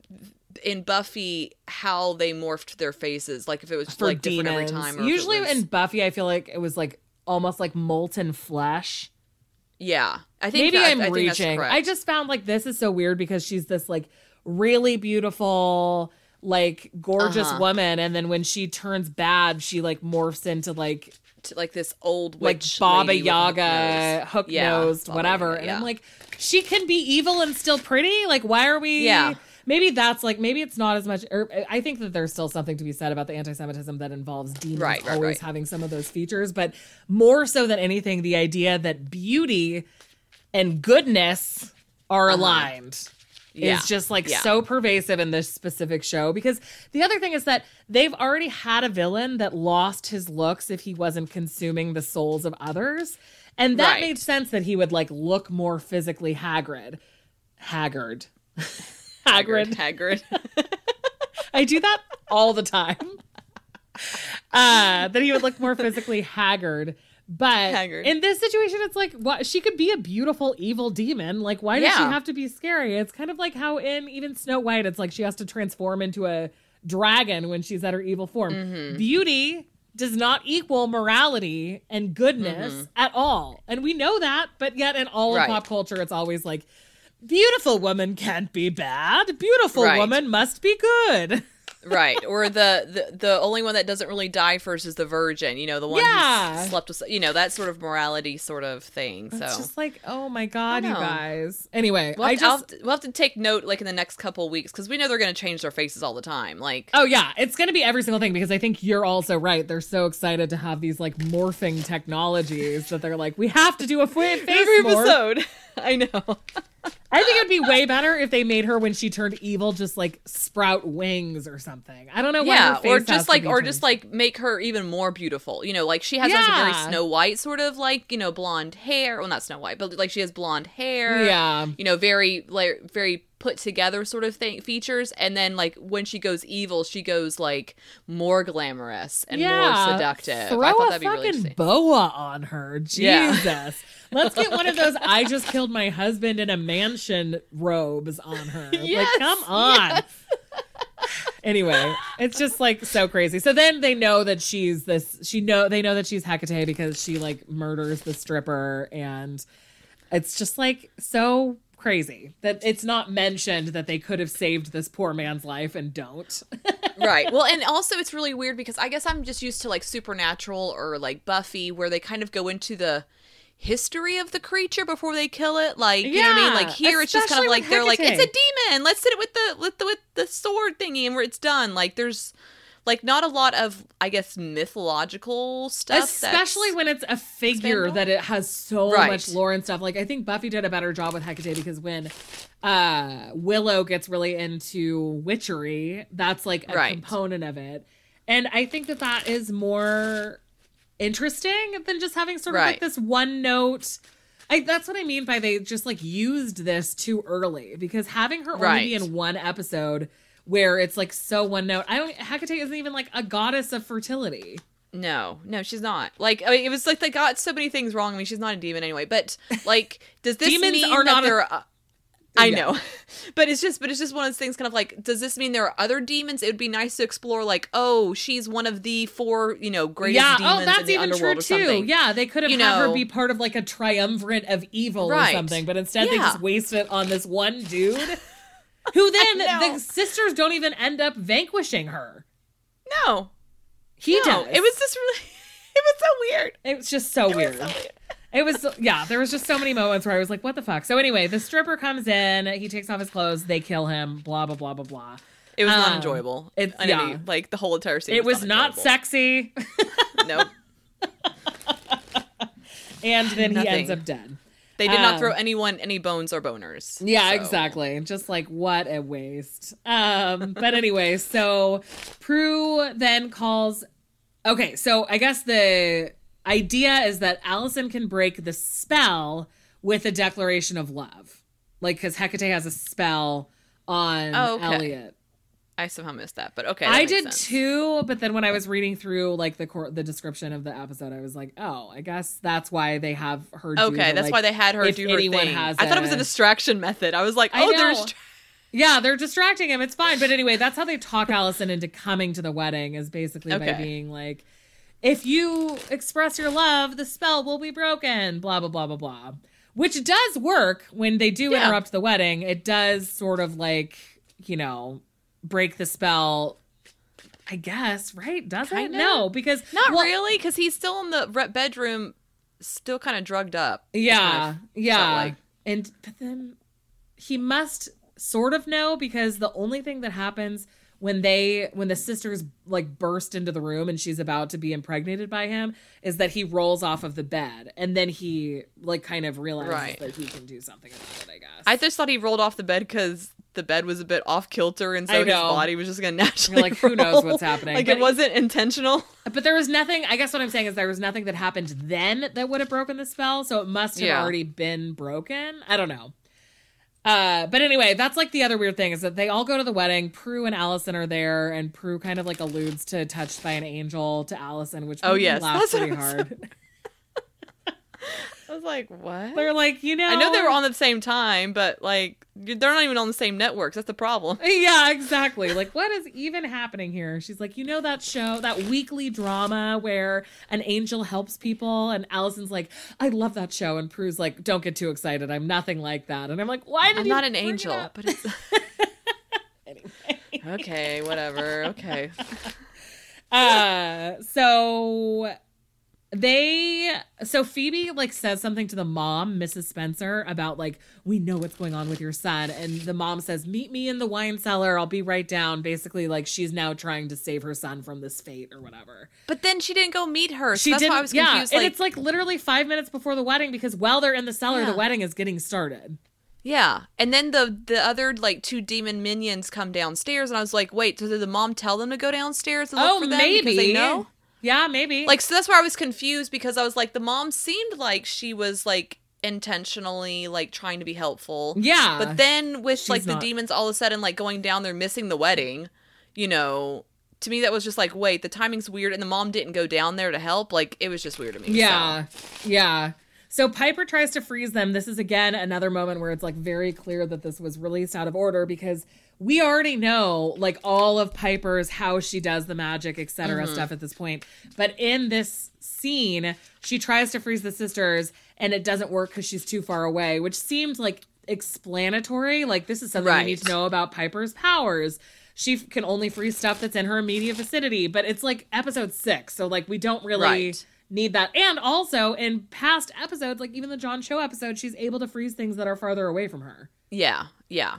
in Buffy how they morphed their faces. Like if it was for like different every time. Or Usually was- in Buffy, I feel like it was like almost like molten flesh. yeah, I think Maybe that- I'm I think that's reaching. I just found like this is so weird because she's this like really beautiful, like gorgeous Uh-huh. woman, and then when she turns bad, she like morphs into like to, like this old like Baba lady with a hook Yaga, hook nosed, Baba whatever. Yaga, And. I'm like, she can be evil and still pretty. Like, why are we? Yeah. Maybe that's like maybe it's not as much. Or I think that there's still something to be said about the anti-Semitism that involves demons Right, right, always right. having some of those features, but more so than anything, the idea that beauty and goodness are aligned Uh-huh. Yeah, is just like yeah. so pervasive in this specific show because the other thing is that they've already had a villain that lost his looks if he wasn't consuming the souls of others. And that Right. made sense that he would like look more physically haggard. Haggard. Haggard Hagrid. i do that all the time. Uh that he would look more physically haggard but Haggard. in this situation it's like what she could be a beautiful evil demon like why does she have to be scary it's kind of like how in even snow white it's like she has to transform into a dragon when she's at her evil form Mm-hmm. beauty does not equal morality and goodness at all and we know that but yet in all Mm-hmm. Of pop culture it's always like beautiful woman can't be bad beautiful Right. woman must be good right. Or the, the the only one that doesn't really die first is the virgin. You know, the one Yeah. who slept with. You know, that sort of morality sort of thing. So It's just like, oh my god, you guys. Anyway, We'll I have, I'll just to- we'll have to take note like in the next couple weeks because we know they're going to change their faces all the time. Like, Oh yeah, it's going to be every single thing because I think you're also right. They're so excited to have these like morphing technologies that they're like, we have to do a face every morph. episode. I know. I think it would be way better if they made her when she turned evil just like sprout wings or something. I don't know yeah, her face or just like, or turned- just like make her even more beautiful. You know, like she has a very Snow White sort of like you know blonde hair. Well, not Snow White, but like she has blonde hair. Yeah. you know, very like very put together sort of thing features. And then like when she goes evil, she goes like more glamorous and more seductive. Throw I thought a that'd be really fucking interesting. boa on her. Jesus. Yeah. Let's get one of those I just killed my husband in a mansion robes on her. Yes, like, come on. anyway, it's just like so crazy. So then they know that she's this she know they know that she's Hecate because she like murders the stripper and it's just like so crazy that it's not mentioned that they could have saved this poor man's life and don't. right. Well, and also it's really weird because I guess I'm just used to like Supernatural or like Buffy, where they kind of go into the history of the creature before they kill it. Like, you know what I mean? Like here, it's just kind of like they're like, it's a demon. Let's hit it with the with the with the sword thingy, and where it's done. Like, there's like not a lot of I guess mythological stuff. Especially when it's a figure expandable. that it has so Right. much lore and stuff. Like I think Buffy did a better job with Hecate because when uh Willow gets really into witchery, that's like a Right. component of it. And I think that that is more interesting than just having sort of like this one note I, that's what I mean by they just like used this too early because having her only be in one episode where it's like so one note. I don't Hecate isn't even like a goddess of fertility. No, no, she's not. Like, I mean, it was like they got so many things wrong. I mean, she's not a demon anyway. But like, does this Demons mean are not a- they're? uh, I Yeah. know. But it's just but it's just one of those things kind of like does this mean there are other demons? It would be nice to explore like, oh, she's one of the four, you know, greatest yeah. Oh, demons Oh, in that's the even true underworld too. Yeah, they could have You had her be part of like a triumvirate of evil or something, but instead they just waste it on this one dude, who then the sisters don't even end up vanquishing her. No. He no. does. It was just really it was so weird. It was just so weird. It was yeah, there was just so many moments where I was like, what the fuck? So anyway, the stripper comes in, he takes off his clothes, they kill him, blah blah blah blah blah. It was not Um, enjoyable. it's- yeah. like the whole entire scene. It was not enjoyable. sexy. Nope. And then he ends up dead. They did not Um, throw anyone any bones or boners. Yeah, so- exactly. Just like what a waste. Um, but anyway, so Prue then calls. Okay, so I guess the idea is that Allison can break the spell with a declaration of love, like because Hecate has a spell on Oh, okay. Elliot. I somehow missed that, but okay. that I did sense. too, but then when I was reading through like the cor- the description of the episode, I was like, oh, I guess that's why they have her. do Okay, the, that's like, why they had her do her anyone thing. has I thought it was a a- distraction method. I was like, oh, there's. Yeah, they're distracting him. It's fine. But anyway, that's how they talk Allison into coming to the wedding is basically by being like, if you express your love, the spell will be broken, blah, blah, blah, blah, blah. Which does work when they do Yeah. interrupt the wedding. It does sort of like, you know, break the spell. I guess, right? Does it? Kinda. No, because Not well, really, because he's still in the bedroom, still kind of drugged up. Yeah, yeah. like. And but then he must sort of know because the only thing that happens when they when the sisters like burst into the room and she's about to be impregnated by him is that he rolls off of the bed and then he like kind of realizes Right. that he can do something about it, I guess. I just thought he rolled off the bed because the bed was a bit off kilter, and so his body was just gonna naturally. like, who knows what's happening, Like but- it wasn't intentional. But there was nothing. I guess what I'm saying is there was nothing that happened then that would have broken the spell, so it must have Yeah. already been broken. I don't know. Uh, but anyway, that's like the other weird thing is that they all go to the wedding. Prue and Allison are there, and Prue kind of like alludes to "touched by an angel" to Allison, which Oh, yes, laugh that's pretty was- hard. I was like, what? They're like, you know, I know they were on at the same time, but like they're not even on the same networks. That's the problem. Yeah, exactly. Like, what is even happening here? She's like, you know that show, that weekly drama where an angel helps people, and Allison's like, I love that show, and Prue's like, don't get too excited. I'm nothing like that, and I'm like, why did you?" I'm not an bring it angel, but it's anyway. okay. Whatever. Okay. Uh, so they so phoebe like says something to the mom mrs spencer about like we know what's going on with your son and the mom says meet me in the wine cellar i'll be right down basically like she's now trying to save her son from this fate or whatever But then she didn't go meet her. So she that's didn't why I was yeah confused. and like, it's like literally five minutes before the wedding because while they're in the cellar the wedding is getting started yeah. And then the the other like two demon minions come downstairs, and I was like, wait, so did the mom tell them to go downstairs and look oh for them maybe because they know? Yeah maybe Like, so that's why I was confused because I was like, the mom seemed like she was like intentionally like trying to be helpful. yeah But then with like the not. demons all of a sudden like going down there missing the wedding, you know, to me that was just like, wait, the timing's weird and the mom didn't go down there to help. Like it was just weird to me. Yeah. Yeah. So Piper tries to freeze them. This is again another moment where it's like very clear that this was released out of order because we already know like all of Piper's how she does the magic, etc. Mm-hmm. stuff at this point. But in this scene, she tries to freeze the sisters and it doesn't work because she's too far away, which seems like explanatory. Like this is something you need to know about Piper's powers. She can only freeze stuff that's in her immediate vicinity, but it's like episode six, so like we don't really Right. need that. And also in past episodes, like even the John Cho episode, she's able to freeze things that are farther away from her. Yeah. Yeah.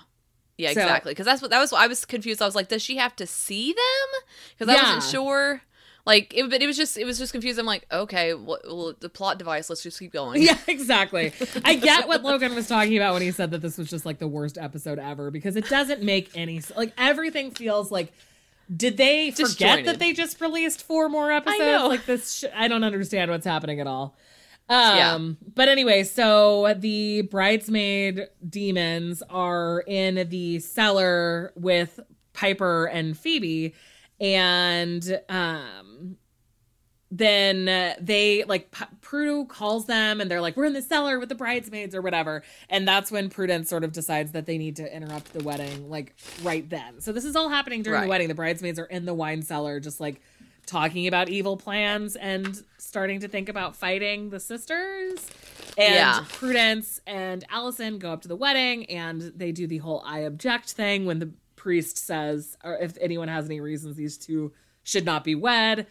Yeah, So- exactly. Because that's what that was. I was confused. I was like, does she have to see them? Because I Yeah. wasn't sure. Like, it, but it was just it was just confused. I'm like, okay, well, the plot device. Let's just keep going. Yeah, exactly. I get what Logan was talking about when he said that this was just like the worst episode ever because it doesn't make any like everything feels like did they forget that they just released four more episodes? Like this sh- I don't understand what's happening at all. Um but anyway, so the bridesmaid demons are in the cellar with Piper and Phoebe and um then they like P- Prue calls them and they're like, "We're in the cellar with the bridesmaids or whatever," and that's when Prudence sort of decides that they need to interrupt the wedding like right then. So this is all happening during Right. the wedding. The bridesmaids are in the wine cellar, just like talking about evil plans and starting to think about fighting the sisters. And Yeah. Prudence and Allison go up to the wedding and they do the whole I object thing when the priest says, or if anyone has any reasons these two should not be wed,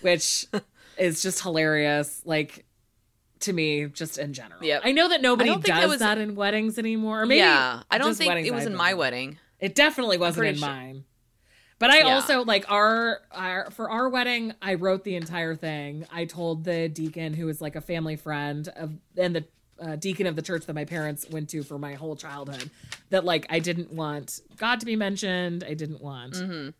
which is just hilarious. Like, to me, just in general. Yep. I know that nobody I don't think does that was- that in weddings anymore. Maybe yeah, I don't think it was I've in been my wedding. It definitely wasn't in sure- mine. But I Yeah. also like our, our for our wedding, I wrote the entire thing. I told the deacon who was like a family friend of and the uh, deacon of the church that my parents went to for my whole childhood that like I didn't want God to be mentioned. I didn't want Mm-hmm.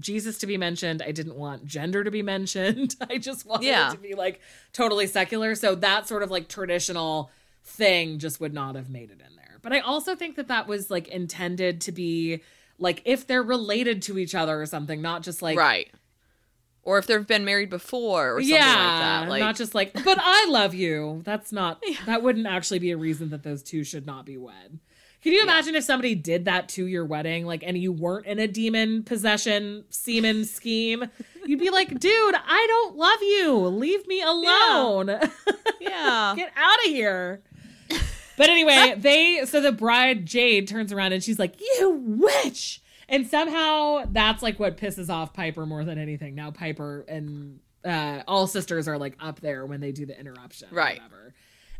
Jesus to be mentioned. I didn't want gender to be mentioned. I just wanted Yeah. it to be like totally secular. So that sort of like traditional thing just would not have made it in there. But I also think that that was like intended to be like if they're related to each other or something, not just like right. Or if they've been married before or something yeah, like that. Like not just like but I love you. That's not that wouldn't actually be a reason that those two should not be wed. Can you imagine if somebody did that to your wedding, like, and you weren't in a demon possession semen scheme? You'd be like, dude, I don't love you. Leave me alone. Yeah. Get out of here. But anyway, they so the bride Jade turns around and she's like, "You witch!" And somehow that's like what pisses off Piper more than anything. Now Piper and uh, all sisters are like up there when they do the interruption, Right.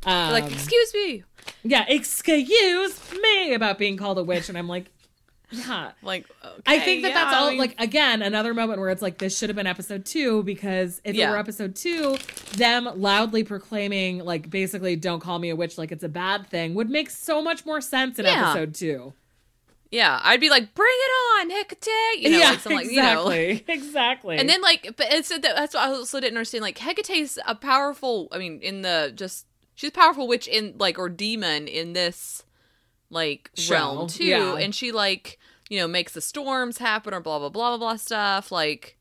Um, like, excuse me. yeah, excuse me about being called a witch, and I'm like, yeah. Like, I think that okay, that's all. I mean- like again, another moment where it's like this should have been episode two because if it were episode two, them loudly proclaiming like basically "Don't call me a witch" like it's a bad thing would make so much more sense in Yeah. episode two. yeah, I'd be like, bring it on, Hecate. You know, yeah, like, like, you know. exactly, exactly. And then like, but it's that's what I also didn't understand. Like Hecate's a powerful. I mean, in the just she's a powerful witch in like or demon in this like realm too, yeah. and she like you know makes the storms happen or blah blah blah blah blah stuff like.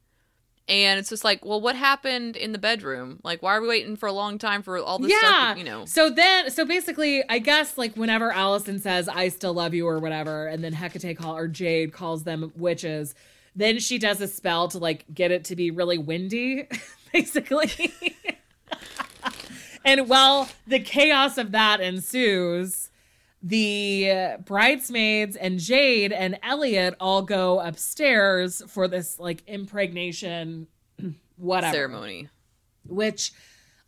And it's just like, well, what happened in the bedroom? Like, why are we waiting for a long time for all this yeah, stuff? You know, So then, so basically, I guess like whenever Allison says "I still love you" or whatever, and then Hecate call or Jade calls them witches, then she does a spell to like get it to be really windy, basically. and while the chaos of that ensues, the bridesmaids and Jade and Elliot all go upstairs for this like impregnation, whatever ceremony. which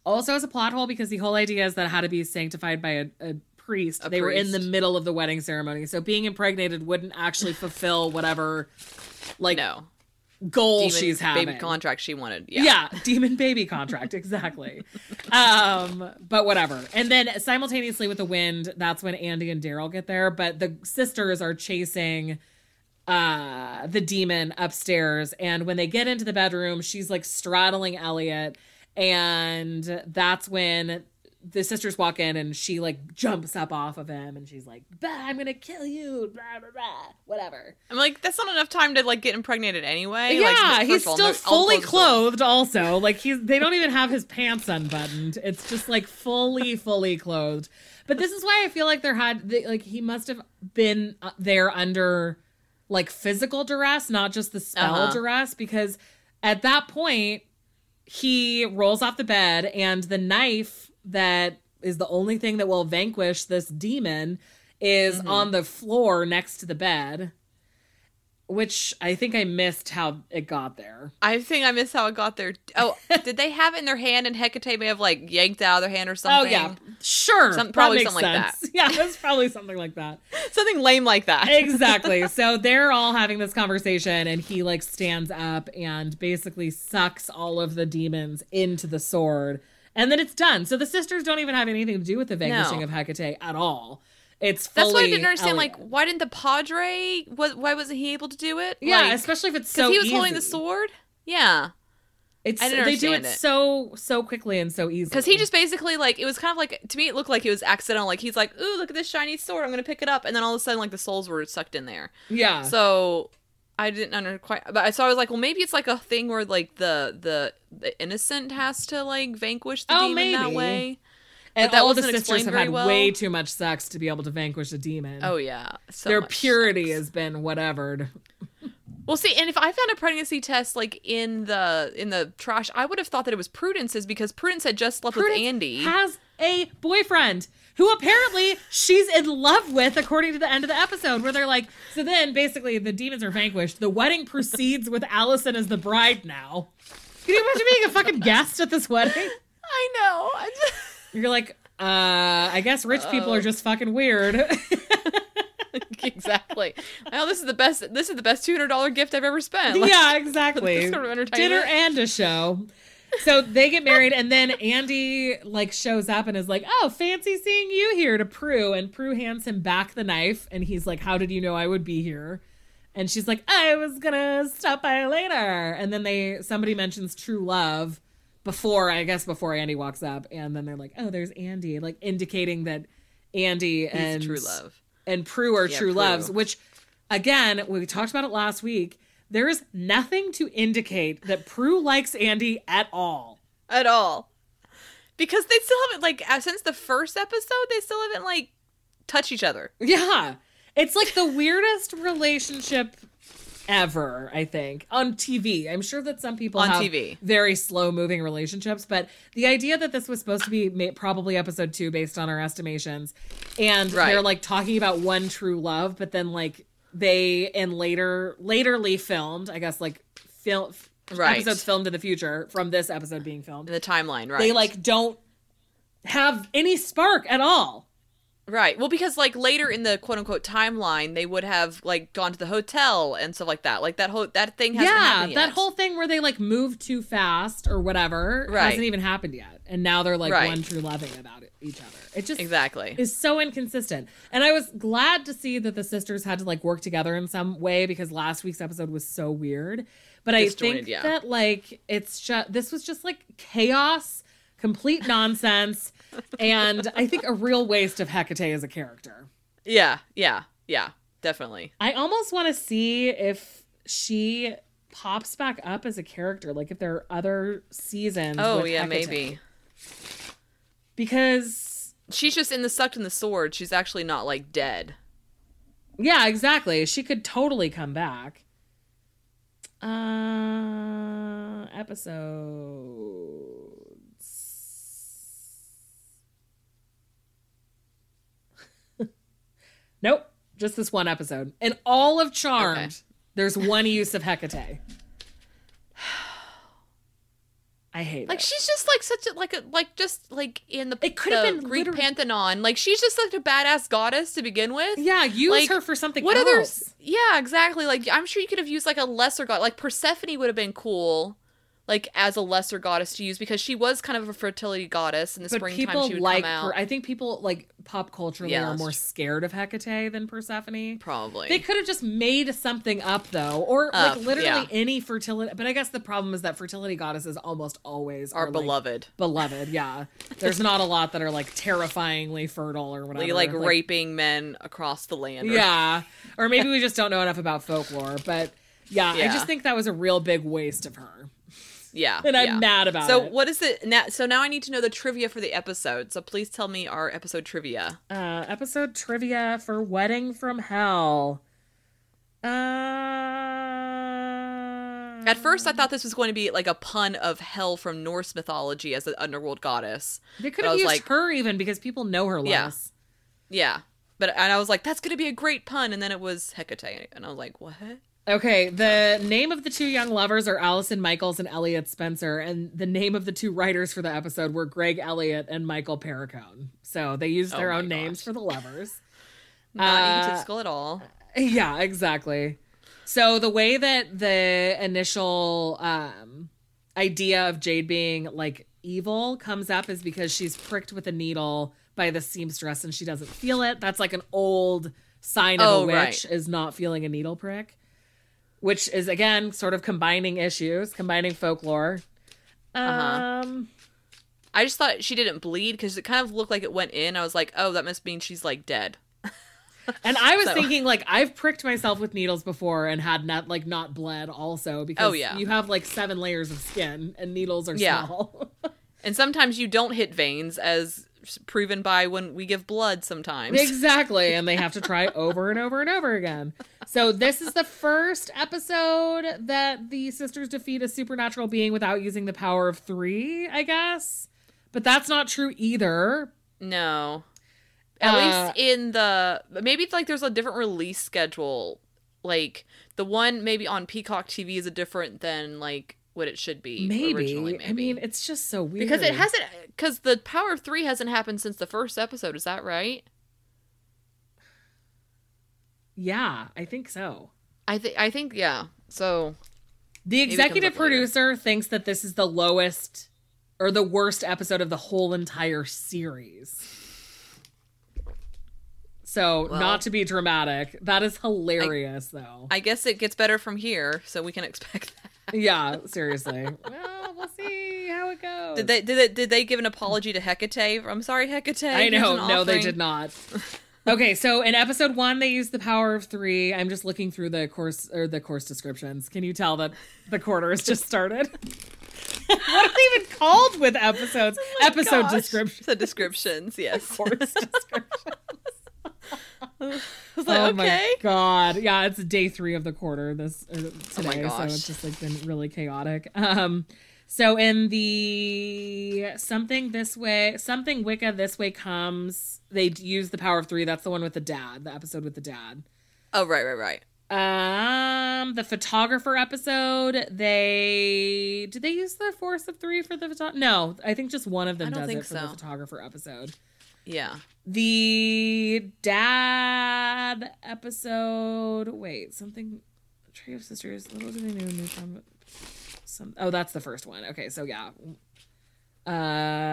also is a plot hole because the whole idea is that it had to be sanctified by a, a priest. A they were in the middle of the wedding ceremony, so being impregnated wouldn't actually fulfill whatever like No, goal Demon she's having. baby contract she wanted. Yeah, Yeah. demon baby contract, exactly. um, but whatever. And then simultaneously with the wind, that's when Andy and Darryl get there. But the sisters are chasing uh the demon upstairs. And when they get into the bedroom, she's like straddling Elliot. And that's when the sisters walk in and she like jumps up off of him and she's like, I'm gonna kill you, blah blah blah. Whatever. I'm like, that's not enough time to like get impregnated anyway. Yeah, like, he's first of all, still all fully clothed. Also, like he's they don't even have his pants unbuttoned. It's just like fully, fully clothed. But this is why I feel like there had like he must have been uh, there under like physical duress, not just the spell Uh-huh. duress, because at that point he rolls off the bed and the knife that is the only thing that will vanquish this demon is Mm-hmm. on the floor next to the bed which i think i missed how it got there I think I missed how it got there. Oh, did they have it in their hand and Hecate may have like yanked it out of their hand or something? oh yeah sure Some- probably something like that. yeah that's probably something like that Something lame like that. exactly so they're all having this conversation and he like stands up and basically sucks all of the demons into the sword and then it's done so the sisters don't even have anything to do with the vanquishing No. of hecate at all it's fully That's why I didn't understand. Elliot. Like, why didn't the Padre? What? Why wasn't he able to do it? yeah Like, especially if it's because so he was holding the sword. Yeah, it's I didn't they do it it. so so quickly and so easily because he just basically like it was kind of like to me it looked like it was accidental. Like he's like, "Ooh, look at this shiny sword! I'm gonna pick it up," and then all of a sudden like the souls were sucked in there. yeah So I didn't under quite, but I so I was like, well, maybe it's like a thing where like the the the innocent has to like vanquish the Oh, demon that maybe. way. And that all the sisters have had well. way too much sex to be able to vanquish a demon. Oh yeah, so Their purity sex. has been whatevered. Well, see, and if I found a pregnancy test like in the in the trash, I would have thought that it was Prudence's because Prudence had just slept with Andy. has a boyfriend who apparently she's in love with, according to the end of the episode, where they're like, so then basically the demons are vanquished. The wedding proceeds with Allison as the bride now. Can you imagine being a fucking guest at this wedding? I know. I just... You're like, uh, I guess rich people are just fucking weird. exactly. Well, this is the best. This is the best two hundred dollar gift I've ever spent. Like, yeah, exactly. Sort of entertainment. Dinner and a show. So they get married, and then Andy like shows up and is like, "Oh, fancy seeing you here." To Prue, and Prue hands him back the knife, and he's like, "How did you know I would be here?" And she's like, "I was gonna stop by later." And then they somebody mentions true love before, I guess, before Andy walks up, and then they're like, "Oh, there's Andy," like indicating that Andy and true love. and Prue are Yeah, true Prue. loves, which again, we talked about it last week. There is nothing to indicate that Prue likes Andy at all. at all because they still haven't like uh, since the first episode they still haven't like touched each other. Yeah. It's like the weirdest relationship ever, I think, on TV. I'm sure that some people On have TV. very slow moving relationships, but the idea that this was supposed to be ma- probably episode 2 based on our estimations and Right. they're like talking about one true love, but then like they in later laterly filmed, I guess like film Right. episodes filmed in the future from this episode being filmed. in the timeline, right? They like don't have any spark at all. Right. Well, because like later in the quote unquote timeline, they would have like gone to the hotel and stuff like that. Like that whole that thing hasn't yeah, that whole thing where they like move too fast or whatever Right. hasn't even happened yet, and now they're like Right. one true loving about it, each other. It just exactly. is so inconsistent. And I was glad to see that the sisters had to like work together in some way because last week's episode was so weird. But I think yeah. that like it's just this was just like chaos, complete nonsense, and I think a real waste of Hecate as a character. yeah, yeah, yeah, definitely. I almost want to see if she pops back up as a character, like if there are other seasons. Oh yeah, Hecate. maybe. because She's just in the sucked in the sword. She's actually not like dead. yeah, exactly. She could totally come back. Uh, episodes. Just this one episode. In all of Charmed, Okay. there's one use of Hecate. I hate it. Like it. she's just like such a like a like just like in the It could have been Greek literally- pantheon. Like she's just like a badass goddess to begin with. yeah, use like, her for something What else. others? Yeah, exactly. Like I'm sure you could have used like a lesser god. Like Persephone would have been cool, like as a lesser goddess to use because she was kind of a fertility goddess in the but springtime. people she would like come out. her. I think people like pop culturally Yeah, are more scared of Hecate than Persephone. Probably. They could have just made something up though, or Up, like literally yeah. any fertility. But I guess the problem is that fertility goddesses almost always Are like, beloved. beloved, yeah. There's not a lot that are like terrifyingly fertile or whatever. Like, like raping men across the land. or- Yeah, or maybe we just don't know enough about folklore. But yeah, I just think that was a real big waste of her. Yeah. And I'm yeah. mad about so it. So what is it now? So now I need to know the trivia for the episode. So please tell me our episode trivia. Uh, episode trivia for Wedding from Hell. Uh, At first, I thought this was going to be like a pun of Hel from Norse mythology as an underworld goddess. they could have used like- her even because people know her Yeah. less. Yeah, but and I was like, that's going to be a great pun, and then it was Hecate, and I was like, what? Okay, the name of the two young lovers are Allison Michaels and Elliot Spencer, and the name of the two writers for the episode were Greg Elliott and Michael Perricone. So they used their Oh own names for the lovers. Not Uh, egotistical at all. Yeah, exactly. So the way that the initial um idea of Jade being like evil comes up is because she's pricked with a needle by the seamstress and she doesn't feel it. That's like an old sign of Oh, a witch right. is not feeling a needle prick. Which is again sort of combining issues, combining folklore. Uh-huh. Um I just thought she didn't bleed because it kind of looked like it went in. I was like, oh, that must mean she's like dead. And I was So- thinking, like, I've pricked myself with needles before and had not like not bled also because Oh, yeah. you have like seven layers of skin and needles are Yeah. small. And sometimes you don't hit veins, as proven by when we give blood sometimes. exactly. And they have to try over and over and over again. So this is the first episode that the sisters defeat a supernatural being without using the power of three, I guess. But that's not true either. No. At Uh, least in the maybe it's like there's a different release schedule. Like the one maybe on Peacock TV is a different than like what it should be Maybe. Maybe. I mean, it's just so weird. because it hasn't because the Power of Three hasn't happened since the first episode. Is that right? Yeah, I think so. I think I think yeah. So The executive up later. producer thinks that this is the lowest or the worst episode of the whole entire series. So, Well- not to be dramatic, that is hilarious though. I guess it gets better from here, so we can expect that. yeah, seriously. well, we'll see how it goes. Did they did they, did they give an apology to Hecate? I'm sorry, Hecate. I know. No, they did not. Okay, so in episode one, they used the power of three. I'm just looking through the course or the course descriptions. Can you tell that the quarter has just started? what are they even called with episodes? episode Oh Gosh. descriptions. The descriptions, yes. Course descriptions. I was like, oh okay. my god! Yeah, it's day three of the quarter this or today, so Oh gosh. it's just like been really chaotic. Um, so in the something this way, something Wicca this way comes. They use the power of three. That's the one with the dad. The episode with the dad. Oh right, right, right. Um, the photographer episode. They did they use the force of three for the photo? No, I think just one of them does it for the photographer episode. Yeah. The dad episode. Wait, something. Trio of Sisters. Little do they know new. Some. Oh, that's the first one. Okay, so yeah.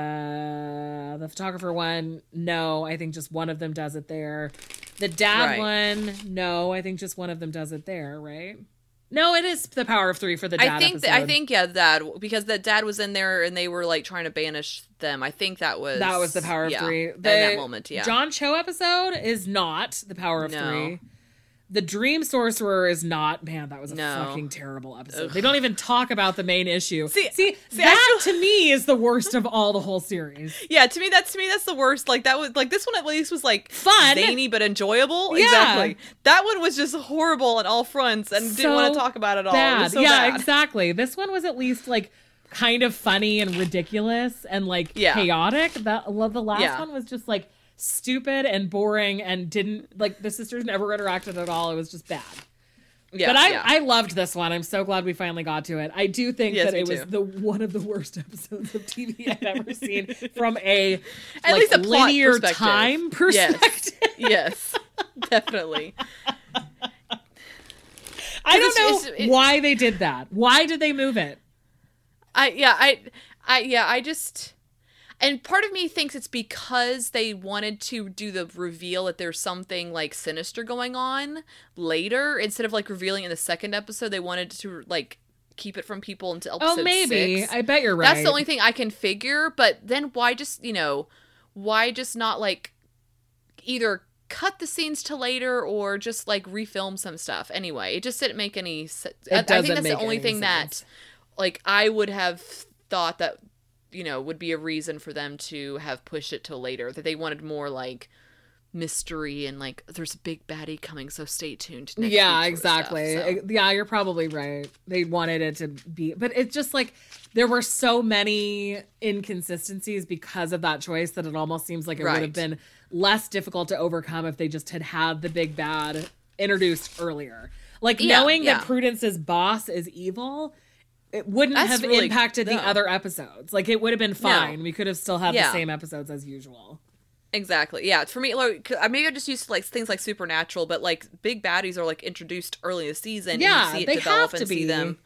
Uh, the photographer one. No, I think just one of them does it there. The dad Right. one. No, I think just one of them does it there. Right. No, it is the power of three for the dad I think that I think yeah, that because the dad was in there and they were like trying to banish them. I think that was That was the power of yeah, three. in The that moment, yeah. John Cho episode is not the power of No. three. The Dream Sorcerer is not. Man, that was a No. fucking terrible episode. They don't even talk about the main issue. See- see, see, that to me is the worst of all the whole series. yeah, to me that's to me that's the worst. Like that was like this one at least was like Fun. zany but enjoyable. Yeah. Exactly. That one was just horrible on all fronts and didn't want to talk about it all. Bad. was so yeah, bad. exactly. This one was at least like kind of funny and ridiculous and like Yeah. chaotic. That the last Yeah. one was just like stupid and boring and didn't like the sisters never interacted at all. It was just bad. Yeah, but I, yeah. I loved this one. I'm so glad we finally got to it. I do think Yes, that it was the one of the worst episodes of TV I've ever seen from a At like, least a linear perspective. time perspective. yes. Definitely. I don't know it's- it's- it- why they did that. Why did they move it? I yeah, I I yeah, I just and part of me thinks it's because they wanted to do the reveal that there's something like sinister going on later instead of like revealing in the second episode they wanted to like keep it from people until oh, episode Oh, maybe. six. I bet you're right. That's the only thing I can figure, but then why just, you know, why just not like either cut the scenes to later or just like refilm some stuff. Anyway, it just didn't make any sense. I, think that's make the only thing sense. that like I would have thought that you know would be a reason for them to have pushed it till later that they wanted more like mystery and like there's a big baddie coming so stay tuned next yeah, exactly. stuff, so. Yeah, you're probably right. They wanted it to be, but it's just like there were so many inconsistencies because of that choice that it almost seems like it would have been less difficult to overcome if they just had had the big bad introduced earlier. Like Yeah, knowing yeah. that Prudence's boss is evil. It wouldn't That's have really- impacted the other episodes. Like it would have been fine. We could have still had the same episodes as usual. Exactly. Yeah. For me, like, I uh, maybe I just used to like things like supernatural, but like big baddies are like introduced early in the season. Yeah, and you see it they develop have and to see be. them.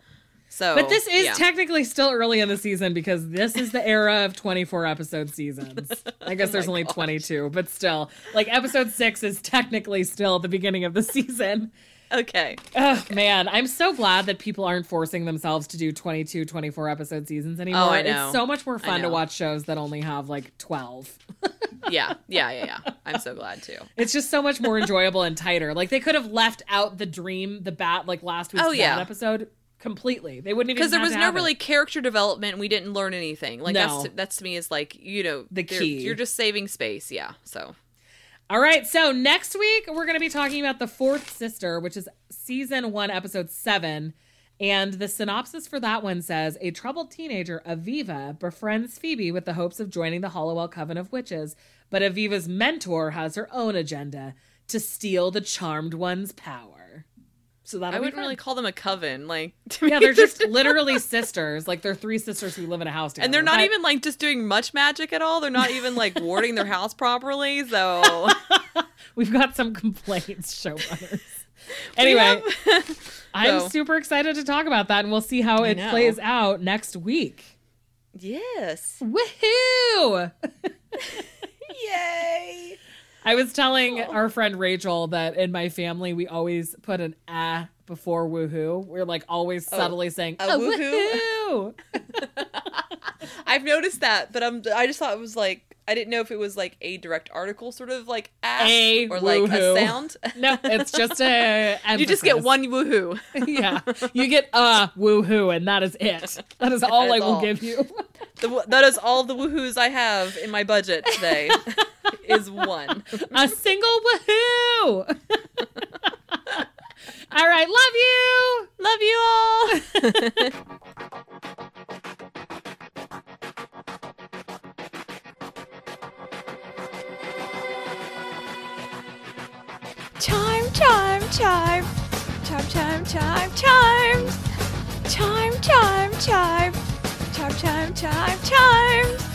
So, But this is yeah. technically still early in the season because this is the era of 24 episode seasons. I guess oh there's only 22, but still. Like episode 6 is technically still the beginning of the season. Okay. Oh man, I'm so glad that people aren't forcing themselves to do 22, 24 episode seasons anymore. Oh, I know. It's so much more fun to watch shows that only have like 12. Yeah, yeah, yeah, yeah. I'm so glad too. It's just so much more enjoyable and tighter. Like they could have left out the dream, the bat, like last week's Oh, yeah. episode completely. They wouldn't even Because there was no have it. really character development. We didn't learn anything. Like No. that's to, that's to me is like you know The key. You're just saving space. Yeah. So All right, so next week we're going to be talking about The Fourth Sister, which is season one, episode seven. And the synopsis for that one says A troubled teenager, Aviva, befriends Phoebe with the hopes of joining the Halliwell Coven of Witches. But Aviva's mentor has her own agenda to steal the Charmed One's power. So that I wouldn't really call them a coven. Like to me, Yeah, they're just literally sisters. Like they're three sisters who live in a house together. and they're not But- even like just doing much magic at all. They're not even like warding their house properly. So We've got some complaints, showrunners. Anyway, I'm So- super excited to talk about that, and we'll see how it know. plays out next week. yes, Woohoo! yay! I was telling our friend Rachel that in my family we always put an ah before woohoo. We're like always subtly saying a a woohoo?" woohoo. I've noticed that, but I'm I just thought it was like I didn't know if it was like a direct article, sort of like A or like woohoo. a sound. no, it's just a. You just get one woohoo. yeah, you get a woohoo, and that is it. That is all That I will all. give you. The, that is all the woohoos I have in my budget today. is one. a single woohoo. all right, love you. Love you all. Chime, chime, chime. Chime, chime, chime, chime. Chime, chime, chime. Chime, chime, chime, chime.